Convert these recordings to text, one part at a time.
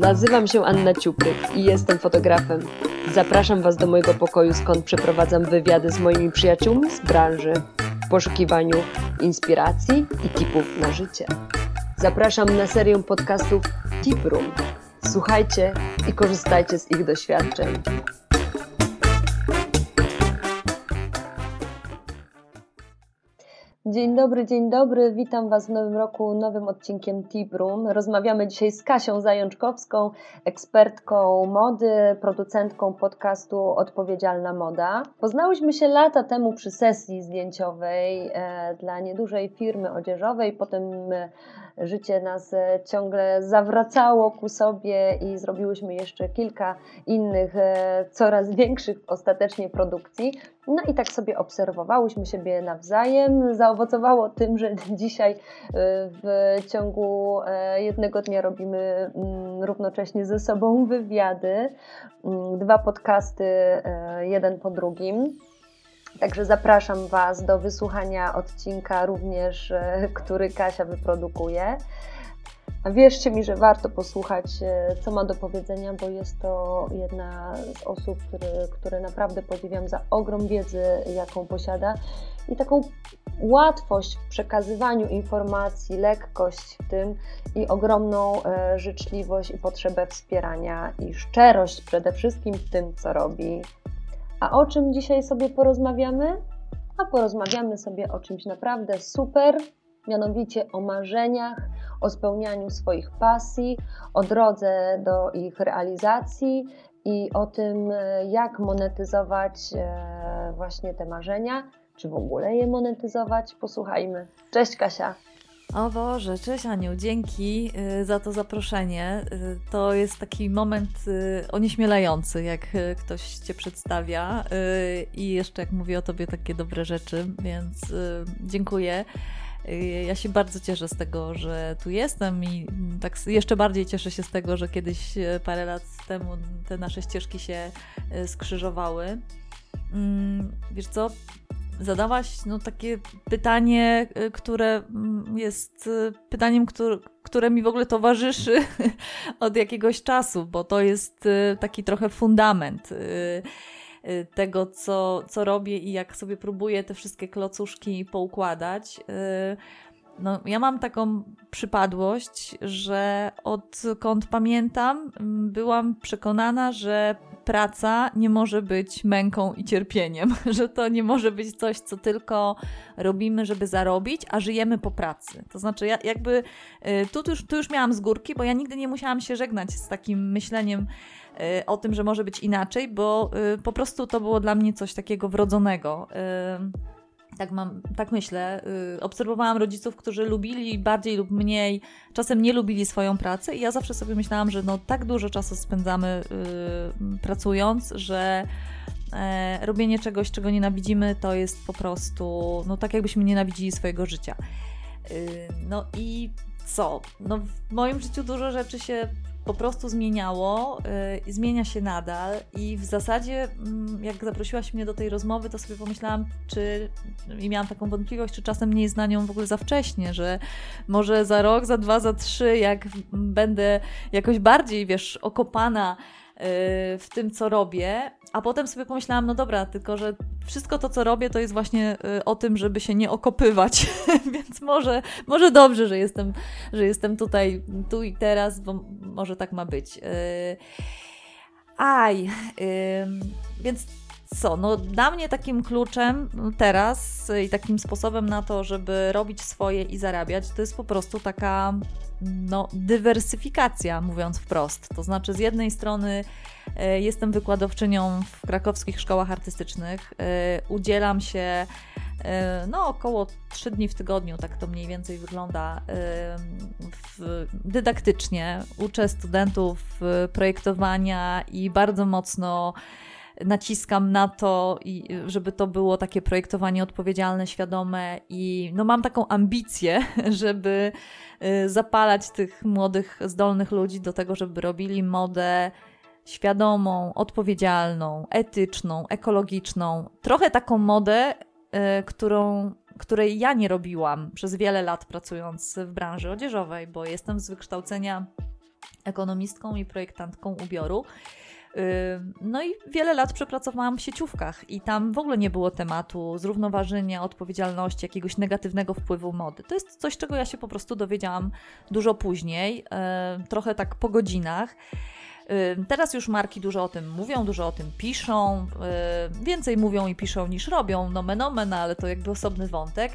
Nazywam się Anna Ciupryk i jestem fotografem. Zapraszam Was do mojego pokoju, skąd przeprowadzam wywiady z moimi przyjaciółmi z branży w poszukiwaniu inspiracji i tipów na życie. Zapraszam na serię podcastów Tip Room. Słuchajcie i korzystajcie z ich doświadczeń. Dzień dobry, dzień dobry. Witam Was w nowym roku, nowym odcinkiem Tip Room. Rozmawiamy dzisiaj z Kasią Zajączkowską, ekspertką mody, producentką podcastu Odpowiedzialna Moda. Poznałyśmy się lata temu przy sesji zdjęciowej e, dla niedużej firmy odzieżowej. Potem e, życie nas e, ciągle zawracało ku sobie i zrobiłyśmy jeszcze kilka innych, e, coraz większych ostatecznie produkcji. No i tak sobie obserwowałyśmy siebie nawzajem. Zaowocowało tym, że dzisiaj e, w ciągu jednego dnia robimy mm, równocześnie ze sobą wywiady, mm, dwa podcasty, jeden po drugim. Także zapraszam Was do wysłuchania odcinka również, e, który Kasia wyprodukuje. Wierzcie mi, że warto posłuchać, e, co ma do powiedzenia, bo jest to jedna z osób, które, które naprawdę podziwiam za ogrom wiedzy, jaką posiada i taką łatwość w przekazywaniu informacji, lekkość w tym i ogromną e, życzliwość i potrzebę wspierania i szczerość przede wszystkim w tym, co robi. A o czym dzisiaj sobie porozmawiamy? A porozmawiamy sobie o czymś naprawdę super, mianowicie o marzeniach, o spełnianiu swoich pasji, o drodze do ich realizacji i o tym, jak monetyzować e, właśnie te marzenia, czy w ogóle je monetyzować. Posłuchajmy. Cześć Kasia. O Boże, cześć Aniu, dzięki y, za to zaproszenie. Y, to jest taki moment y, onieśmielający, jak ktoś Cię przedstawia i jeszcze jak mówi o Tobie takie dobre rzeczy, więc dziękuję. Ja się bardzo cieszę z tego, że tu jestem i tak jeszcze bardziej cieszę się z tego, że kiedyś parę lat temu te nasze ścieżki się skrzyżowały. Mm, wiesz co, zadałaś no, takie pytanie, y, które mm, jest y, pytaniem, które, które mi w ogóle towarzyszy od jakiegoś czasu, bo to jest y, taki trochę fundament tego, co, co robię i jak sobie próbuję te wszystkie klocuszki poukładać. No, ja mam taką przypadłość, że odkąd pamiętam, byłam przekonana, że praca nie może być męką i cierpieniem, że to nie może być coś, co tylko robimy, żeby zarobić, a żyjemy po pracy. To znaczy, ja jakby y, tu, już, tu już miałam z górki, bo ja nigdy nie musiałam się żegnać z takim myśleniem y, o tym, że może być inaczej, bo y, po prostu to było dla mnie coś takiego wrodzonego. Tak, mam, tak myślę. Yy, obserwowałam rodziców, którzy lubili bardziej lub mniej, czasem nie lubili swoją pracę, i ja zawsze sobie myślałam, że no, tak dużo czasu spędzamy yy, pracując, że yy, robienie czegoś, czego nienawidzimy, to jest po prostu no, tak, jakbyśmy nienawidzili swojego życia. Y, no i co? No, w moim życiu dużo rzeczy się po prostu zmieniało yy, zmienia się nadal. I w zasadzie, yy, jak zaprosiłaś mnie do tej rozmowy, to sobie pomyślałam, czy i miałam taką wątpliwość, czy czasem nie jest na nią w ogóle za wcześnie, że może za rok, za dwa, za trzy, jak będę jakoś bardziej, wiesz, okopana w tym, co robię, a potem sobie pomyślałam, no dobra, tylko że wszystko to, co robię, to jest właśnie y, o tym, żeby się nie okopywać, więc może, może dobrze, że jestem, że jestem tutaj, tu i teraz, bo może tak ma być. Y, aj, więc co? No, dla mnie takim kluczem teraz i takim sposobem na to, żeby robić swoje i zarabiać, to jest po prostu taka no, dywersyfikacja, mówiąc wprost. To znaczy, z jednej strony e, jestem wykładowczynią w krakowskich szkołach artystycznych, e, udzielam się e, no, około 3 dni w tygodniu, tak to mniej więcej wygląda w, dydaktycznie. Uczę studentów projektowania i bardzo mocno naciskam na to, żeby to było takie projektowanie odpowiedzialne, świadome i no mam taką ambicję, żeby y, zapalać tych młodych, zdolnych ludzi do tego, żeby robili modę świadomą, odpowiedzialną, etyczną, ekologiczną. Trochę taką modę, y, którą której ja nie robiłam przez wiele lat pracując w branży odzieżowej, bo jestem z wykształcenia ekonomistką i projektantką ubioru. No i wiele lat przepracowałam w sieciówkach i tam w ogóle nie było tematu zrównoważenia, odpowiedzialności, jakiegoś negatywnego wpływu mody. To jest coś, czego ja się po prostu dowiedziałam dużo później, trochę tak po godzinach. Teraz już marki dużo o tym mówią, dużo o tym piszą, więcej mówią i piszą niż robią, nomen omen, ale to jakby osobny wątek.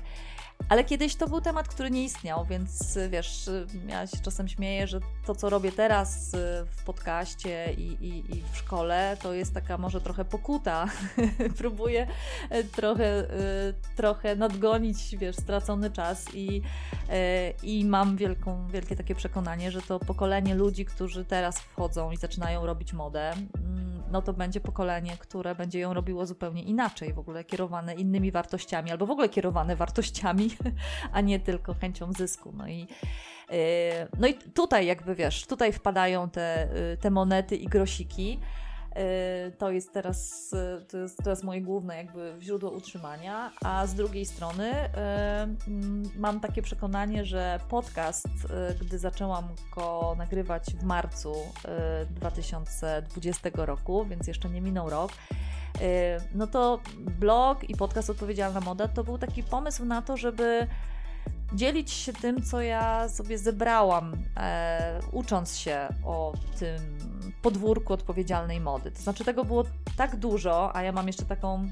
Ale kiedyś to był temat, który nie istniał, więc wiesz, ja się czasem śmieję, że to, co robię teraz y, w podcaście i, i, i w szkole, to jest taka może trochę pokuta. Próbuję y, trochę, y, trochę nadgonić, wiesz, stracony czas i, i mam wielką, wielkie takie przekonanie, że to pokolenie ludzi, którzy teraz wchodzą i zaczynają robić modę, mm, no to będzie pokolenie, które będzie ją robiło zupełnie inaczej, w ogóle kierowane innymi wartościami, albo w ogóle kierowane wartościami, a nie tylko chęcią zysku. No i, yy, no i tutaj jakby wiesz, tutaj wpadają te, yy, te monety i grosiki. Yy, to jest, teraz, to jest teraz moje główne jakby źródło utrzymania, a z drugiej strony mm, mam takie przekonanie, że podcast, gdy zaczęłam go nagrywać w marcu 2020 roku, więc jeszcze nie minął rok, no to blog i podcast Odpowiedzialna Moda to był taki pomysł na to, żeby dzielić się tym, co ja sobie zebrałam, e, ucząc się o tym podwórku odpowiedzialnej mody. To znaczy, tego było tak dużo, a ja mam jeszcze taką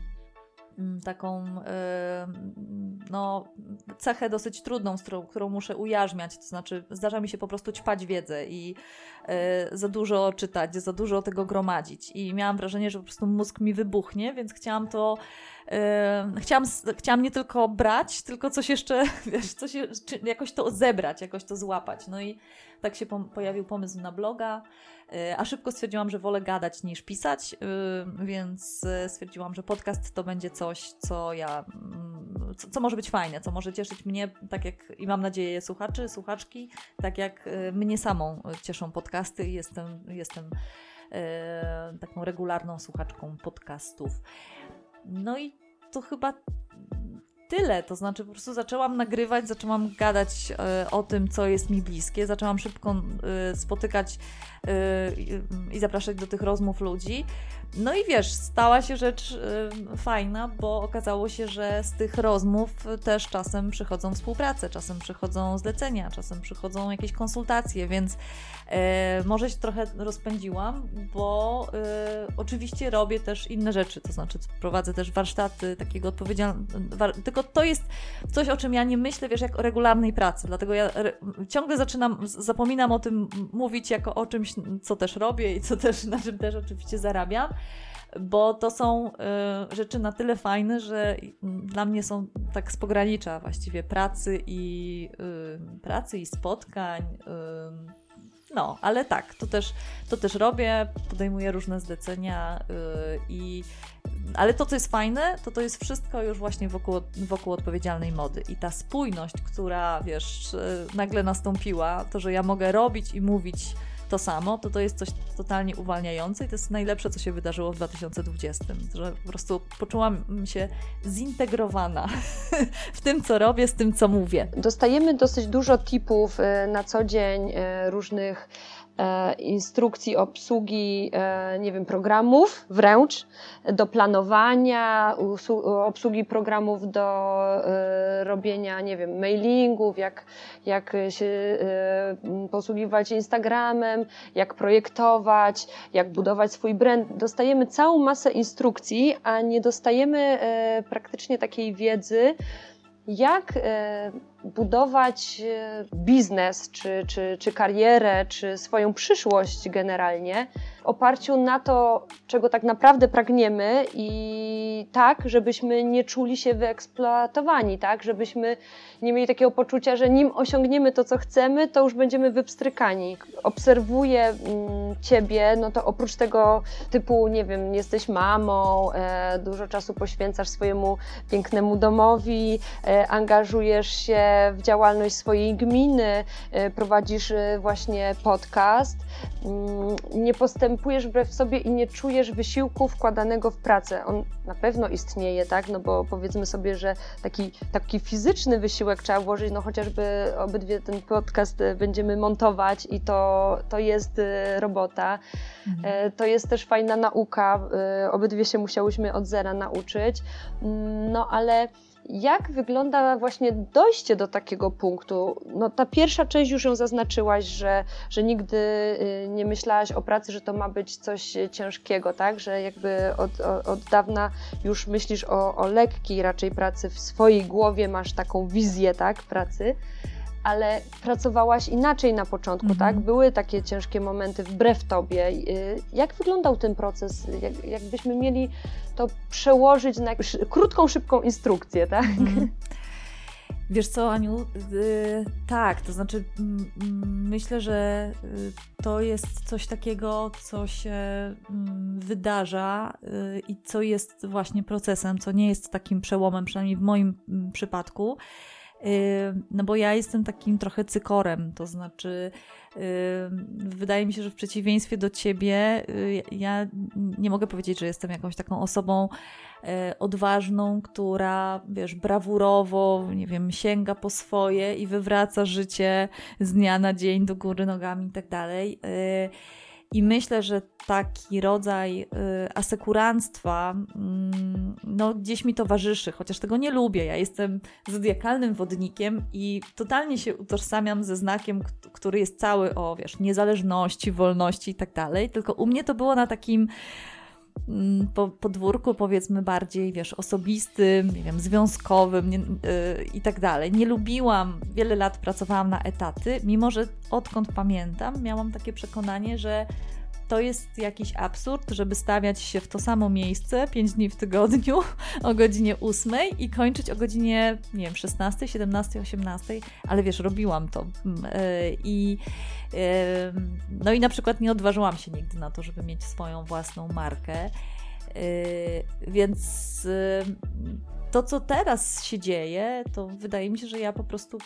taką no, cechę dosyć trudną, którą, muszę ujarzmiać. To znaczy, zdarza mi się po prostu ćpać wiedzę i e, za dużo czytać, za dużo tego gromadzić. I miałam wrażenie, że po prostu mózg mi wybuchnie, więc chciałam to. chciałam, chciałam nie tylko brać, tylko coś jeszcze, wiesz, coś, jakoś to zebrać, jakoś to złapać. No i tak się po, pojawił pomysł na bloga. E, a szybko stwierdziłam, że wolę gadać niż pisać, e, więc e, stwierdziłam, że podcast to będzie coś, co ja, mm, co, co może być fajne, co może cieszyć mnie, tak jak i mam nadzieję słuchaczy, słuchaczki, tak jak mnie samą cieszą podcasty i jestem, jestem taką regularną słuchaczką podcastów. No i to chyba tyle. To znaczy, po prostu zaczęłam nagrywać, zaczęłam gadać e, o tym, co jest mi bliskie, zaczęłam szybko e, spotykać e, i zapraszać do tych rozmów ludzi. No i wiesz, stała się rzecz fajna, bo okazało się, że z tych rozmów też czasem przychodzą współprace, czasem przychodzą zlecenia, czasem przychodzą jakieś konsultacje, więc może się trochę rozpędziłam, bo oczywiście robię też inne rzeczy, to znaczy prowadzę też warsztaty takiego odpowiedzialnego, tylko to jest coś, o czym ja nie myślę, wiesz, jak o regularnej pracy. Dlatego ja ciągle zaczynam, zapominam o tym mówić jako o czymś, co też robię i co też, na czym też oczywiście zarabiam bo to są y, rzeczy na tyle fajne, że dla mnie są tak z pogranicza właściwie pracy i y, pracy i spotkań. Y, no, ale tak, to też, to też robię, podejmuję różne zlecenia y, i ale to, co jest fajne, to to jest wszystko już właśnie wokół, wokół odpowiedzialnej mody. I ta spójność, która, wiesz, nagle nastąpiła, to, że ja mogę robić i mówić to samo, to to jest coś totalnie uwalniające i to jest najlepsze, co się wydarzyło w 2020, że po prostu poczułam się zintegrowana w tym, co robię, z tym, co mówię. Dostajemy dosyć dużo tipów e, na co dzień e, różnych instrukcji obsługi, e, nie wiem, programów wręcz, do planowania, obsługi programów do e, robienia, nie wiem, mailingów, jak, jak się posługiwać Instagramem, jak projektować, jak budować swój brand. Dostajemy całą masę instrukcji, a nie dostajemy praktycznie takiej wiedzy, jak budować e, biznes, czy, czy, czy karierę, czy swoją przyszłość generalnie w oparciu na to, czego tak naprawdę pragniemy i tak, żebyśmy nie czuli się wyeksploatowani, tak, żebyśmy nie mieli takiego poczucia, że nim osiągniemy to, co chcemy, to już będziemy wypstrykani. Obserwuję mm, Ciebie, no to oprócz tego typu, nie wiem, jesteś mamą, e, dużo czasu poświęcasz swojemu pięknemu domowi, e, angażujesz się w działalność swojej gminy, prowadzisz właśnie podcast, mm, nie postępujesz wbrew sobie i nie czujesz wysiłku wkładanego w pracę. On na pewno istnieje, tak? No bo powiedzmy sobie, że taki, taki fizyczny wysiłek trzeba włożyć, no chociażby obydwie ten podcast będziemy montować i to, to jest robota. Mhm. To jest też fajna nauka, obydwie się musiałyśmy od zera nauczyć, mm, no ale jak wygląda właśnie dojście do takiego punktu? No, ta pierwsza część już ją zaznaczyłaś, że, że nigdy y, nie myślałaś o pracy, że to ma być coś ciężkiego, tak? Że jakby od, od dawna już myślisz o, o lekkiej raczej pracy w swojej głowie, masz taką wizję, tak? Pracy ale pracowałaś inaczej na początku, tak? mhm. tak? Były takie ciężkie momenty wbrew tobie. Y, jak wyglądał ten proces? Jak, jakbyśmy mieli to przełożyć na krótką, szybką instrukcję, tak? Mhm. Wiesz co, Aniu? Yy, tak, to znaczy myślę, że y, to jest coś takiego, co się wydarza yy, i co jest właśnie procesem, co nie jest takim przełomem, przynajmniej w moim przypadku. No bo ja jestem takim trochę cykorem, to znaczy wydaje mi się, że w przeciwieństwie do ciebie y, ja nie mogę powiedzieć, że jestem jakąś taką osobą e, odważną, która wiesz, brawurowo, nie wiem, sięga po swoje i wywraca życie z dnia na dzień do góry nogami i tak dalej. Y, i myślę, że taki rodzaj y, asekuranstwa mm, no, gdzieś mi towarzyszy, chociaż tego nie lubię. Ja jestem zodiakalnym wodnikiem i totalnie się utożsamiam ze znakiem, który jest cały o wiesz, niezależności, wolności i tak dalej. Tylko u mnie to było na takim po, podwórku, powiedzmy bardziej, wiesz, osobistym, nie wiem, związkowym nie, yy, i tak dalej. Nie lubiłam, wiele lat pracowałam na etaty, mimo że odkąd pamiętam, miałam takie przekonanie, że to jest jakiś absurd, żeby stawiać się w to samo miejsce 5 dni w tygodniu o godzinie 8 i kończyć o godzinie, nie wiem, 16, 17, 18, ale wiesz, robiłam to. Mm, e, I no i na przykład nie odważyłam się nigdy na to, żeby mieć swoją własną markę. E, więc to, co teraz się dzieje, to wydaje mi się, że ja po prostu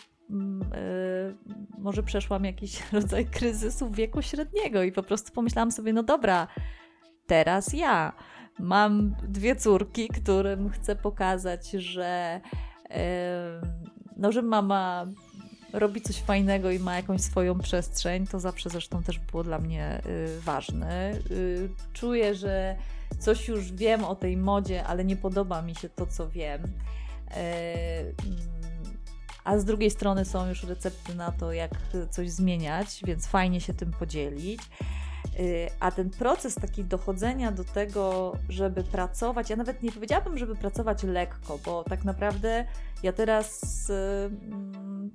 może przeszłam jakiś rodzaj kryzysu wieku średniego i po prostu pomyślałam sobie, no dobra, teraz ja mam dwie córki, którym chcę pokazać, że, no, że mama robi coś fajnego i ma jakąś swoją przestrzeń. To zawsze zresztą też było dla mnie y, ważne. Y, czuję, że coś już wiem o tej modzie, ale nie podoba mi się to, co wiem. E, a z drugiej strony są już recepty na to, jak coś zmieniać, więc fajnie się tym podzielić. Y, a ten proces taki dochodzenia do tego, żeby pracować, ja nawet nie powiedziałabym, żeby pracować lekko, bo tak naprawdę ja teraz mm,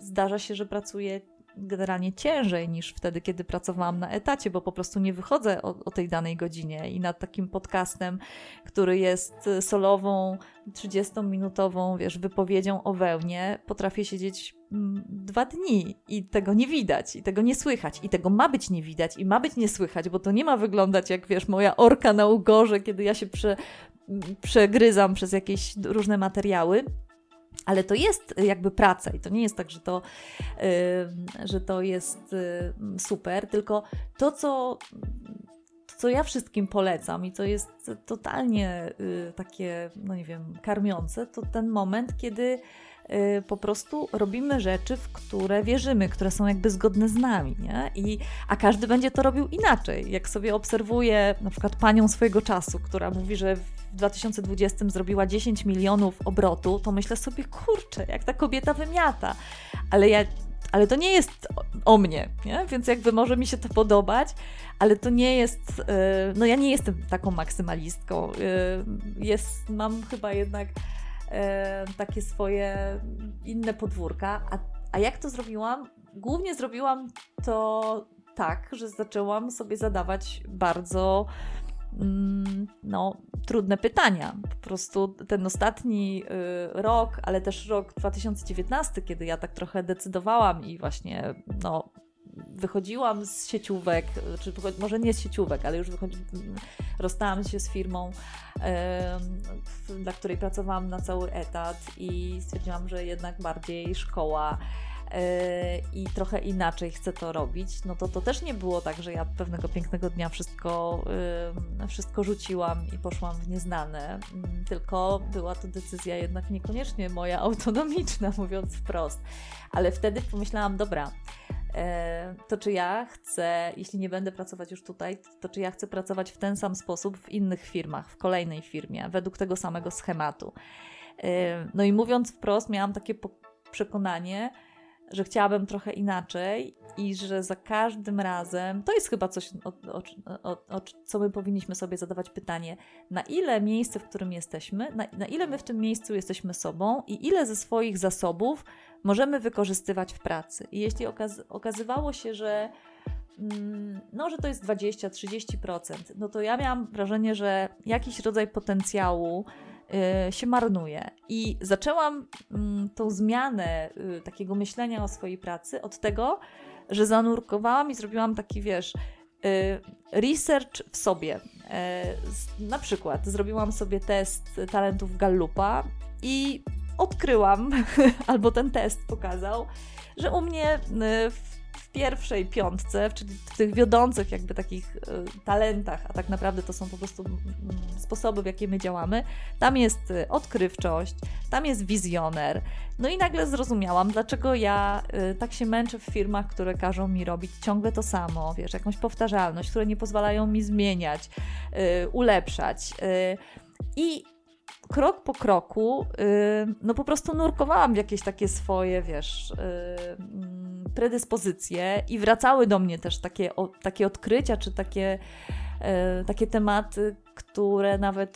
zdarza się, że pracuję generalnie ciężej niż wtedy, kiedy pracowałam na etacie, bo po prostu nie wychodzę o, o, tej danej godzinie i nad takim podcastem, który jest solową, 30-minutową, wiesz, wypowiedzią o wełnie, potrafię siedzieć mm, dwa dni i tego nie widać, i tego nie słychać, i tego ma być nie widać, i ma być nie słychać, bo to nie ma wyglądać jak, wiesz, moja orka na ugorze, kiedy ja się prze, przegryzam przez jakieś różne materiały ale to jest jakby praca i to nie jest tak, że to, yy, że to jest yy, super, tylko to, co co ja wszystkim polecam i co jest totalnie y, takie, no nie wiem, karmiące, to ten moment, kiedy y, po prostu robimy rzeczy, w które wierzymy, które są jakby zgodne z nami, nie? I, a każdy będzie to robił inaczej. Jak sobie obserwuję na przykład panią swojego czasu, która mówi, że w 2020 zrobiła 10 milionów obrotu, to myślę sobie, kurczę, jak ta kobieta wymiata. Ale ja ale to nie jest o mnie, nie? więc jakby może mi się to podobać, ale to nie jest, y, no ja nie jestem taką maksymalistką. Y, jest, mam chyba jednak y, takie swoje inne podwórka. A, a jak to zrobiłam? Głównie zrobiłam to tak, że zaczęłam sobie zadawać bardzo Mm, no, trudne pytania. Po prostu ten ostatni y, rok, ale też rok 2019, kiedy ja tak trochę decydowałam i właśnie no, wychodziłam z sieciówek, czy może nie z sieciówek, ale już wychodzi, rozstałam się z firmą, dla której pracowałam na cały etat i stwierdziłam, że jednak bardziej szkoła i trochę inaczej chcę to robić, no to to też nie było tak, że ja pewnego pięknego dnia wszystko, wszystko rzuciłam i poszłam w nieznane, mm, tylko była to decyzja jednak niekoniecznie moja autonomiczna, mówiąc wprost. Ale wtedy pomyślałam, dobra, e, to czy ja chcę, jeśli nie będę pracować już tutaj, to czy ja chcę pracować w ten sam sposób w innych firmach, w kolejnej firmie, według tego samego schematu. E, no i mówiąc wprost, miałam takie przekonanie, że chciałabym trochę inaczej i że za każdym razem, to jest chyba coś, o, o, o, co my powinniśmy sobie zadawać pytanie, na ile miejsce, w którym jesteśmy, na, na ile my w tym miejscu jesteśmy sobą i ile ze swoich zasobów możemy wykorzystywać w pracy. I jeśli okaz okazywało się, że mm, no, że to jest 20-30%, no to ja miałam wrażenie, że jakiś rodzaj potencjału się marnuje. I zaczęłam mm, tą zmianę y, takiego myślenia o swojej pracy od tego, że zanurkowałam i zrobiłam taki, wiesz, y, research w sobie. Na przykład zrobiłam sobie test talentów Gallupa i odkryłam, albo ten test pokazał, że u mnie w pierwszej piątce, czyli w tych wiodących jakby takich y, talentach, a tak naprawdę to są po prostu mm, sposoby, w jakie my działamy, tam jest y, odkrywczość, tam jest wizjoner. No i nagle zrozumiałam, dlaczego ja y, tak się męczę w firmach, które każą mi robić ciągle to samo, wiesz, jakąś powtarzalność, które nie pozwalają mi zmieniać, ulepszać. I krok po kroku, no po prostu nurkowałam w jakieś takie swoje, wiesz, predyspozycje i wracały do mnie też takie, takie odkrycia, czy takie, e, takie tematy, które nawet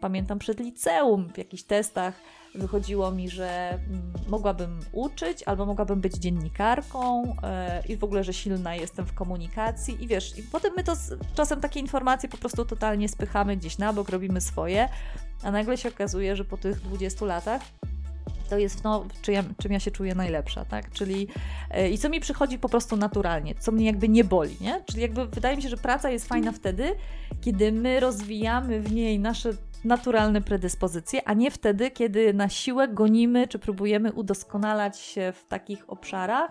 pamiętam przed liceum, w jakichś testach wychodziło mi, że mm, mogłabym uczyć, albo mogłabym być dziennikarką e, i w ogóle, że silna jestem w komunikacji i wiesz, i potem my to czasem takie informacje po prostu totalnie spychamy gdzieś na bok, robimy swoje, a nagle się okazuje, że po tych 20 latach to jest no, czym, ja, czym ja się czuję najlepsza, tak? Czyli yy, i co mi przychodzi po prostu naturalnie, co mnie jakby nie boli, nie? Czyli jakby wydaje mi się, że praca jest fajna wtedy, kiedy my rozwijamy w niej nasze naturalne predyspozycje, a nie wtedy, kiedy na siłę gonimy czy próbujemy udoskonalać się w takich obszarach,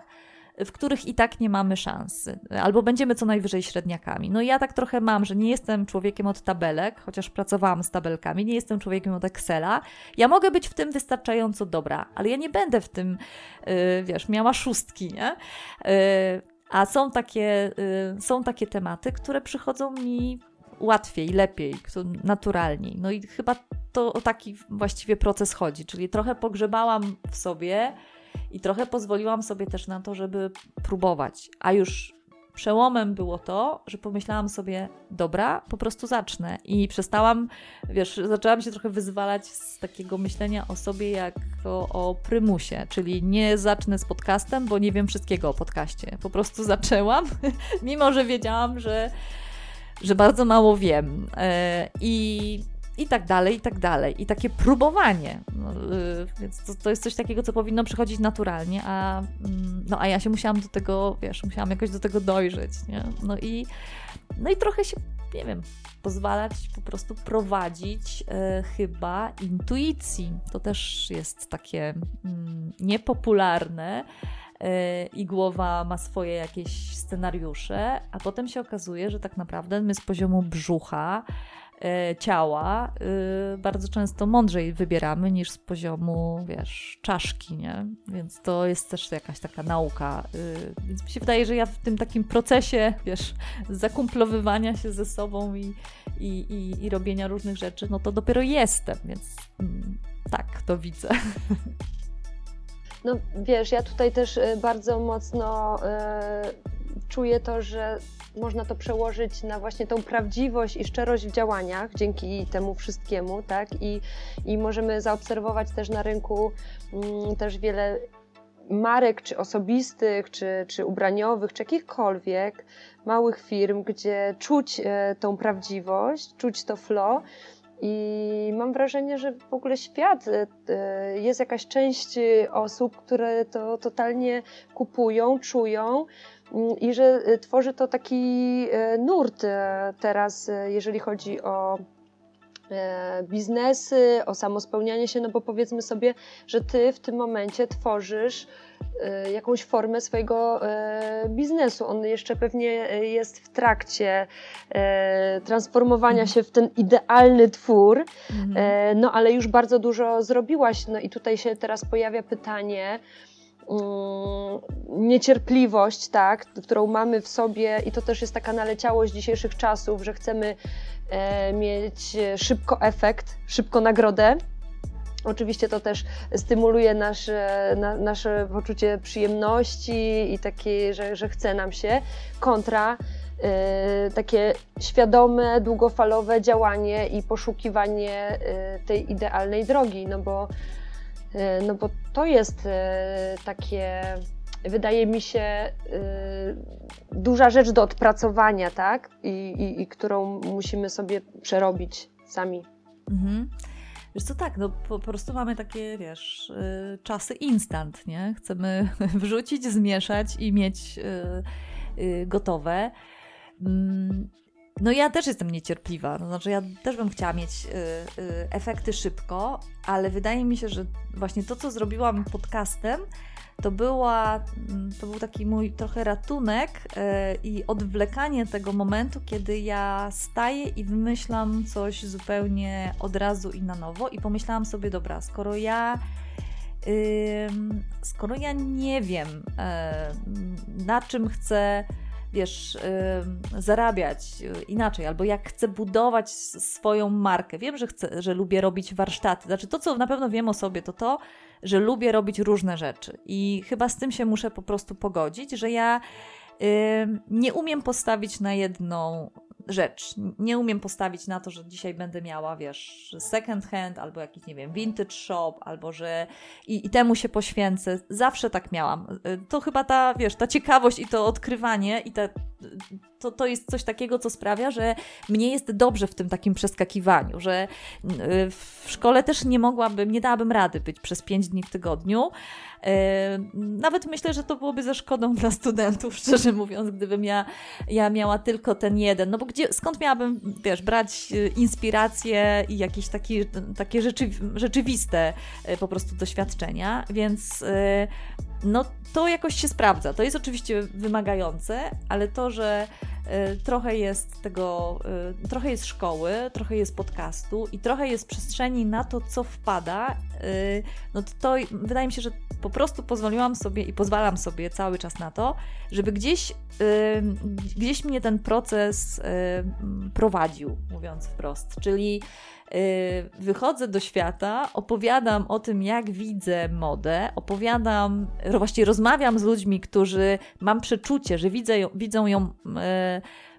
w których i tak nie mamy szansy, albo będziemy co najwyżej średniakami. No ja tak trochę mam, że nie jestem człowiekiem od tabelek, chociaż pracowałam z tabelkami, nie jestem człowiekiem od Excela. Ja mogę być w tym wystarczająco dobra, ale ja nie będę w tym, yy, wiesz, miała szóstki, nie? Yy, a są takie, yy, są takie tematy, które przychodzą mi łatwiej, lepiej, naturalniej. No i chyba to o taki właściwie proces chodzi, czyli trochę pogrzebałam w sobie i trochę pozwoliłam sobie też na to, żeby próbować. A już przełomem było to, że pomyślałam sobie, dobra, po prostu zacznę. I przestałam, wiesz, zaczęłam się trochę wyzwalać z takiego myślenia o sobie jako o prymusie, czyli nie zacznę z podcastem, bo nie wiem wszystkiego o podcaście. Po prostu zaczęłam, mimo że wiedziałam, że, że bardzo mało wiem. E, I i tak dalej, i tak dalej. I takie próbowanie. No, yy, więc to, to, jest coś takiego, co powinno przychodzić naturalnie, a, mm, no, a ja się musiałam do tego, wiesz, musiałam jakoś do tego dojrzeć, nie? No i, no i trochę się, nie wiem, pozwalać po prostu prowadzić yy, chyba intuicji. To też jest takie mm, niepopularne i głowa ma swoje jakieś scenariusze, a potem się okazuje, że tak naprawdę my z poziomu brzucha E, ciała y, bardzo często mądrzej wybieramy niż z poziomu, wiesz, czaszki, nie? Więc to jest też jakaś taka nauka. Y, więc mi się wydaje, że ja w tym takim procesie, wiesz, zakumplowywania się ze sobą i, i, i, i robienia różnych rzeczy, no to dopiero jestem, więc mm, tak to widzę. No wiesz, ja tutaj też y, bardzo mocno czuję to, że można to przełożyć na właśnie tą prawdziwość i szczerość w działaniach dzięki temu wszystkiemu, tak? I, i możemy zaobserwować też na rynku mm, też wiele marek, czy osobistych, czy, czy ubraniowych, czy jakichkolwiek małych firm, gdzie czuć e, tą prawdziwość, czuć to flow I mam wrażenie, że w ogóle świat jest jakaś część osób, które to totalnie kupują, czują mm, i że tworzy to taki nurt teraz, jeżeli chodzi o biznesy, o samospełnianie się, no bo powiedzmy sobie, że ty w tym momencie tworzysz jakąś formę swojego e, biznesu. On jeszcze pewnie jest w trakcie transformowania się w ten idealny twór, mhm. no ale już bardzo dużo zrobiłaś. No i tutaj się teraz pojawia pytanie, mm, niecierpliwość, tak, którą mamy w sobie, i to też jest taka naleciałość dzisiejszych czasów, że chcemy E, mieć szybko efekt, szybko nagrodę. Oczywiście to też stymuluje nasze, na, nasze poczucie przyjemności i takie, że, że chce nam się, kontra y, takie świadome, długofalowe działanie i poszukiwanie y, tej idealnej drogi, no bo, y, no bo to jest takie wydaje mi się, duża rzecz do odpracowania, tak? I, i, i którą musimy sobie przerobić sami. Mhm. Wiesz co, tak, no po, prostu mamy takie, wiesz, y, czasy instant, nie? Chcemy wrzucić, zmieszać i mieć y, y, gotowe. Mm, no ja też jestem niecierpliwa, to znaczy ja też bym chciała mieć y, y, efekty szybko, ale wydaje mi się, że właśnie to, co zrobiłam podcastem, to, była, mm, to był taki mój trochę ratunek e, i odwlekanie tego momentu, kiedy ja staję i wymyślam coś zupełnie od razu i na nowo i pomyślałam sobie, dobra, skoro ja skoro ja nie wiem, e, na czym chcę wiesz, zarabiać y, inaczej, albo jak chcę budować swoją markę. Wiem, że chcę, że lubię robić warsztaty. Znaczy, to, co na pewno wiem o sobie, to to, że lubię robić różne rzeczy. I chyba z tym się muszę po prostu pogodzić, że ja nie umiem postawić na jedną rzecz. Nie umiem postawić na to, że dzisiaj będę miała, wiesz, second hand, albo jakiś, nie wiem, vintage shop, albo że i, i temu się poświęcę. Zawsze tak miałam. To chyba ta, wiesz, ta ciekawość i to odkrywanie i te, to, to jest coś takiego, co sprawia, że mnie jest dobrze w tym takim przeskakiwaniu, że w szkole też nie mogłabym, nie dałabym rady być przez pięć dni w tygodniu, nawet myślę, że to byłoby ze szkodą dla studentów, szczerze mówiąc, gdybym ja, ja miała tylko ten jeden. No bo gdzie, skąd miałabym, wiesz, brać y, inspiracje i jakieś taki, takie rzeczy, rzeczywiste y, po prostu doświadczenia, więc y, no to jakoś się sprawdza. To jest oczywiście wymagające, ale to, że y, trochę jest tego, y, trochę jest szkoły, trochę jest podcastu i trochę jest przestrzeni na to, co wpada, y, no to, to wydaje mi się, że po prostu pozwoliłam sobie i pozwalam sobie cały czas na to, żeby gdzieś, gdzieś mnie ten proces prowadził, mówiąc wprost. Czyli Y, wychodzę do świata, opowiadam o tym, jak widzę modę, opowiadam, właściwie rozmawiam z ludźmi, którzy mam przeczucie, że widzę, widzą ją y,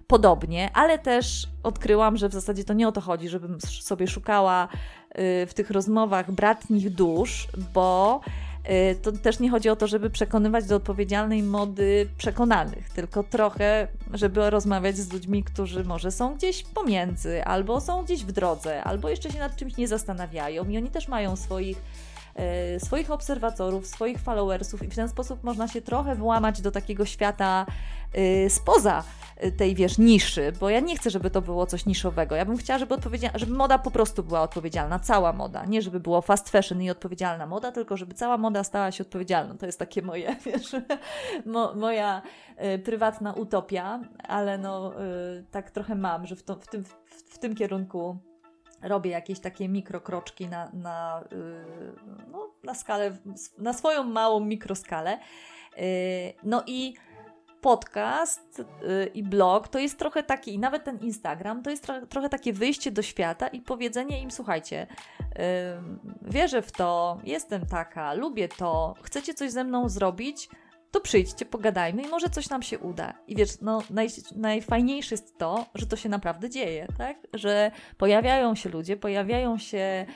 podobnie, ale też odkryłam, że w zasadzie to nie o to chodzi, żebym sobie szukała y, w tych rozmowach bratnich dusz, bo to też nie chodzi o to, żeby przekonywać do odpowiedzialnej mody przekonanych, tylko trochę, żeby rozmawiać z ludźmi, którzy może są gdzieś pomiędzy, albo są gdzieś w drodze, albo jeszcze się nad czymś nie zastanawiają i oni też mają swoich y, swoich obserwatorów, swoich followersów i w ten sposób można się trochę włamać do takiego świata y, spoza tej, wiesz, niszy, bo ja nie chcę, żeby to było coś niszowego. Ja bym chciała, żeby, żeby moda po prostu była odpowiedzialna, cała moda. Nie, żeby było fast fashion i odpowiedzialna moda, tylko żeby cała moda stała się odpowiedzialną. To jest takie moje, wiesz, mo, moja prywatna utopia, ale no tak trochę mam, że w, to, w, tym, w, w tym kierunku robię jakieś takie mikrokroczki na, na, y, no, na skalę, na swoją małą mikroskalę. Y, no i podcast yy, i blog to jest trochę taki, i nawet ten Instagram, to jest tro trochę takie wyjście do świata i powiedzenie im, słuchajcie, wierzę w to, jestem taka, lubię to, chcecie coś ze mną zrobić, to przyjdźcie, pogadajmy i może coś nam się uda. I wiesz, no, naj, najfajniejsze jest to, że to się naprawdę dzieje, tak? Że pojawiają się ludzie, pojawiają się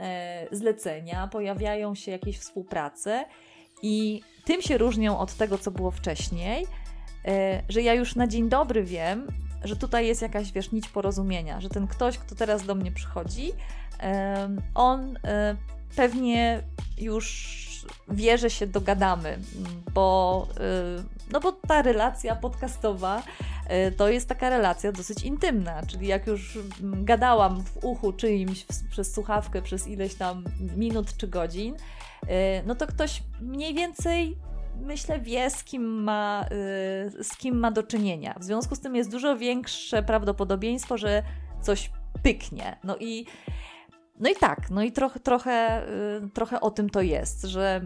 e, zlecenia, pojawiają się jakieś współprace i tym się różnią od tego, co było wcześniej, E, że ja już na dzień dobry wiem, że tutaj jest jakaś, wiesz, nić porozumienia, że ten ktoś, kto teraz do mnie przychodzi, on e, pewnie już wie, że się dogadamy, bo, e, no bo ta relacja podcastowa e, to jest taka relacja dosyć intymna, czyli jak już gadałam w uchu czyimś przez słuchawkę przez ileś tam minut czy godzin, no to ktoś mniej więcej myślę, wie, z kim, ma, z kim ma do czynienia. W związku z tym jest dużo większe prawdopodobieństwo, że coś pyknie. No i no i tak, no i trochę, trochę, y, trochę o tym to jest, że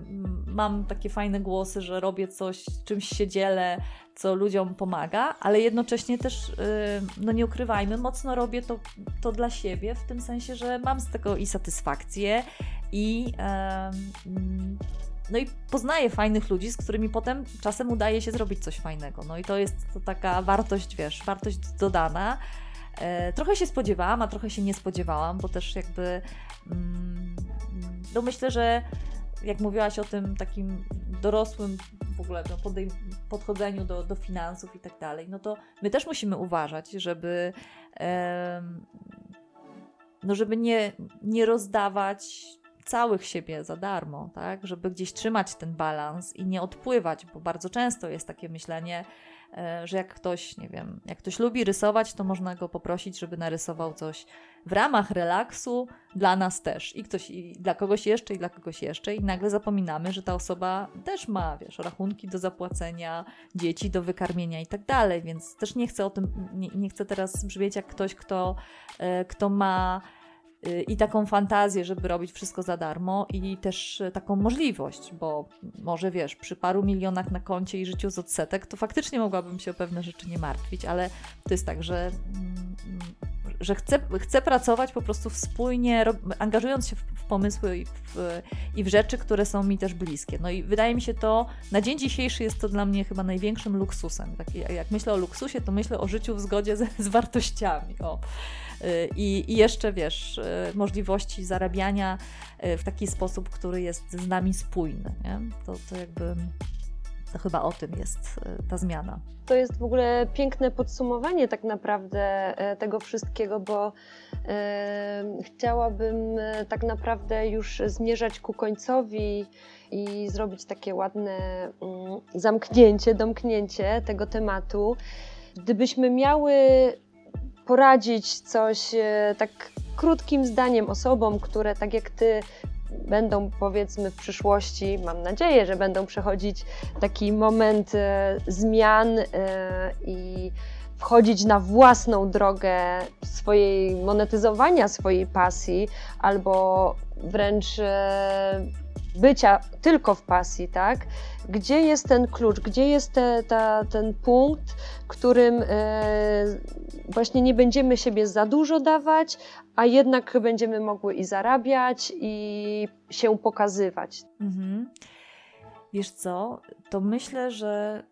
mam takie fajne głosy, że robię coś, czymś się dzielę, co ludziom pomaga, ale jednocześnie też, y, no nie ukrywajmy, mocno robię to, to dla siebie, w tym sensie, że mam z tego i satysfakcję, i, no i poznaję fajnych ludzi, z którymi potem czasem udaje się zrobić coś fajnego. No i to jest to taka wartość, wiesz, wartość dodana. E, trochę się spodziewałam, a trochę się nie spodziewałam, bo też jakby mm, no myślę, że jak mówiłaś o tym takim dorosłym w ogóle no, podchodzeniu do, do finansów i tak dalej, no to my też musimy uważać, żeby no żeby nie, nie rozdawać całych siebie za darmo, tak? Żeby gdzieś trzymać ten balans i nie odpływać, bo bardzo często jest takie myślenie, że jak ktoś, nie wiem, jak ktoś lubi rysować, to można go poprosić, żeby narysował coś w ramach relaksu dla nas też. I ktoś, i dla kogoś jeszcze, i dla kogoś jeszcze. I nagle zapominamy, że ta osoba też ma, wiesz, rachunki do zapłacenia, dzieci do wykarmienia i tak dalej. Więc też nie chcę o tym, nie, nie chcę teraz brzmieć jak ktoś, kto, e, kto ma i taką fantazję, żeby robić wszystko za darmo i też taką możliwość, bo może wiesz, przy paru milionach na koncie i życiu z odsetek, to faktycznie mogłabym się o pewne rzeczy nie martwić, ale to jest tak, że, mm, że chcę, pracować po prostu wspólnie, angażując się w, w pomysły i w, i w rzeczy, które są mi też bliskie. No i wydaje mi się to, na dzień dzisiejszy jest to dla mnie chyba największym luksusem. Tak, jak myślę o luksusie, to myślę o życiu w zgodzie z, z wartościami. O. I, i jeszcze wiesz, y, możliwości zarabiania y, w taki sposób, który jest z nami spójny. Nie? To, to jakby to chyba o tym jest y, ta zmiana. To jest w ogóle piękne podsumowanie tak naprawdę tego wszystkiego, bo e, chciałabym tak naprawdę już zmierzać ku końcowi i zrobić takie ładne mm, zamknięcie, domknięcie tego tematu. Gdybyśmy miały poradzić coś e, tak krótkim zdaniem osobom, które tak jak ty będą powiedzmy w przyszłości, mam nadzieję, że będą przechodzić taki moment e, zmian e, i wchodzić na własną drogę swojej monetyzowania swojej pasji albo wręcz bycia tylko w pasji, tak? Gdzie jest ten klucz, gdzie jest te, ta, ten punkt, którym e, właśnie nie będziemy siebie za dużo dawać, a jednak będziemy mogły i zarabiać, i się pokazywać. Mhm. Wiesz co, to myślę, że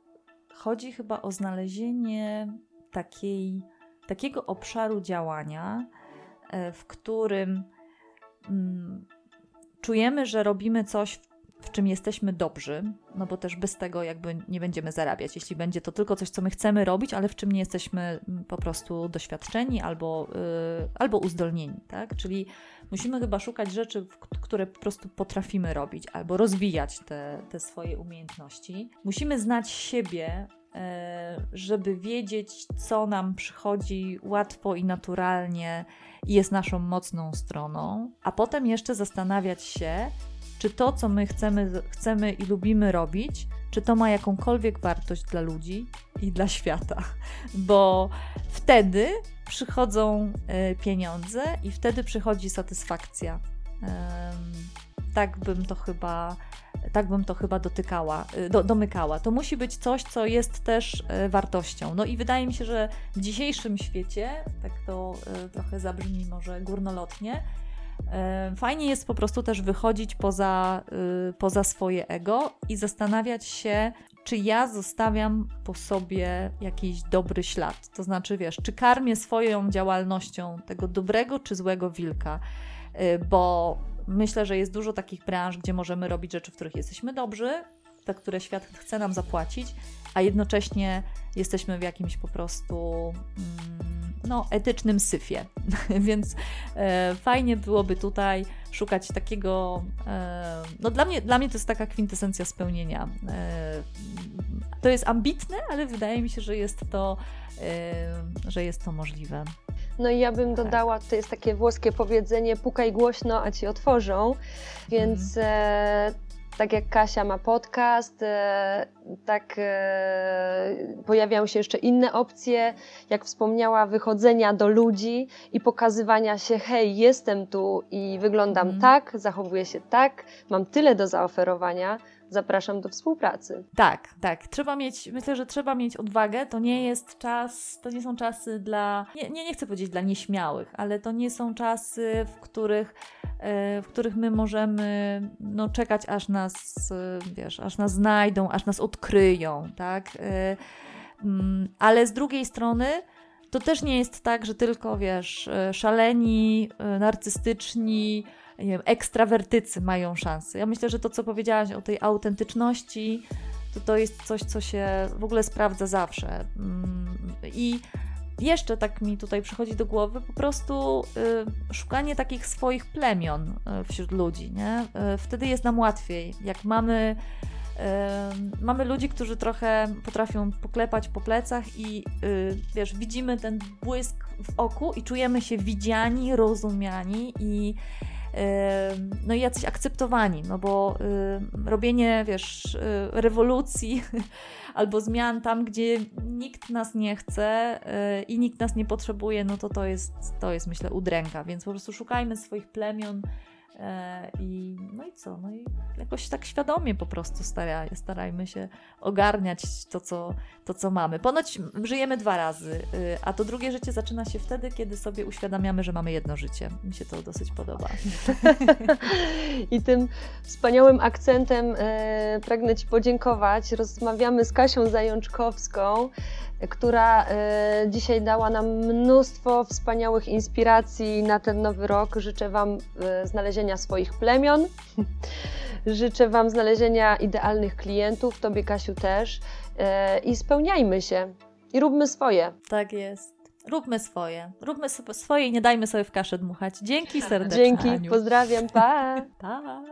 chodzi chyba o znalezienie takiej, takiego obszaru działania, e, w którym mm, czujemy, że robimy coś, w czym jesteśmy dobrzy, no bo też bez tego jakby nie będziemy zarabiać. Jeśli będzie to tylko coś, co my chcemy robić, ale w czym nie jesteśmy mm, po prostu doświadczeni albo, yy, albo uzdolnieni, tak? Czyli musimy chyba szukać rzeczy, które po prostu potrafimy robić albo rozwijać te, te swoje umiejętności. Musimy znać siebie, żeby wiedzieć, co nam przychodzi łatwo i naturalnie i jest naszą mocną stroną, a potem jeszcze zastanawiać się, czy to, co my chcemy, chcemy i lubimy robić, czy to ma jakąkolwiek wartość dla ludzi i dla świata, bo wtedy przychodzą e, pieniądze i wtedy przychodzi satysfakcja. Tak bym to chyba tak bym to chyba dotykała, y, do, domykała. To musi być coś, co jest też y, wartością. No i wydaje mi się, że w dzisiejszym świecie, tak to y, trochę zabrzmi może górnolotnie, fajnie jest po prostu też wychodzić poza, poza swoje ego i zastanawiać się, czy ja zostawiam po sobie jakiś dobry ślad. To znaczy, wiesz, czy karmię swoją działalnością tego dobrego czy złego wilka, bo myślę, że jest dużo takich branż, gdzie możemy robić rzeczy, w których jesteśmy dobrzy, za które świat chce nam zapłacić, a jednocześnie jesteśmy w jakimś po prostu mm, no, etycznym syfie. Więc e, fajnie byłoby tutaj szukać takiego. E, no, dla mnie, dla mnie to jest taka kwintesencja spełnienia. E, to jest ambitne, ale wydaje mi się, że jest to, e, że jest to możliwe. No i ja bym tak. dodała, to jest takie włoskie powiedzenie, pukaj głośno, a ci otworzą, więc mm tak jak Kasia ma podcast, e, tak e, pojawiają się jeszcze inne opcje, jak wspomniała, wychodzenia do ludzi i pokazywania się, hej, jestem tu i wyglądam mm. tak, zachowuję się tak, mam tyle do zaoferowania, zapraszam do współpracy. Tak, tak. Trzeba mieć, myślę, że trzeba mieć odwagę. To nie jest czas, to nie są czasy dla, nie, nie, nie chcę powiedzieć dla nieśmiałych, ale to nie są czasy, w których, w których my możemy no, czekać, aż nas, e, wiesz, aż nas znajdą, aż nas odkryją, tak? E, mm, ale z drugiej strony, to też nie jest tak, że tylko, wiesz, szaleni, narcystyczni, nie wiem, ekstrawertycy mają szansę. Ja myślę, że to, co powiedziałaś o tej autentyczności, to to jest coś, co się w ogóle sprawdza zawsze. Mm, I jeszcze tak mi tutaj przychodzi do głowy po prostu y, szukanie takich swoich plemion y, wśród ludzi. Nie? Y, wtedy jest nam łatwiej. Jak mamy, mamy ludzi, którzy trochę potrafią poklepać po plecach i wiesz, widzimy ten błysk w oku i czujemy się widziani, rozumiani i no i jacyś akceptowani, no bo robienie, wiesz, y, rewolucji albo zmian tam, gdzie nikt nas nie chce y, i nikt nas nie potrzebuje, no to to jest, to jest myślę udręka, więc po prostu szukajmy swoich plemion, I, no i co? No i jakoś tak świadomie po prostu staraj, starajmy się ogarniać to co, to, co mamy. Ponoć żyjemy dwa razy, y, a to drugie życie zaczyna się wtedy, kiedy sobie uświadamiamy, że mamy jedno życie. Mi się to dosyć podoba. I tym wspaniałym akcentem e, pragnę Ci podziękować. Rozmawiamy z Kasią Zajączkowską która e, dzisiaj dała nam mnóstwo wspaniałych inspiracji na ten nowy rok. Życzę Wam e, znalezienia swoich plemion. Życzę Wam znalezienia idealnych klientów, Tobie Kasiu też. E, I spełniajmy się. I róbmy swoje. Tak jest. Róbmy swoje. Róbmy swoje i nie dajmy sobie w kaszę dmuchać. Dzięki serdecznie. Dzięki, Aniu. pozdrawiam, pa! pa.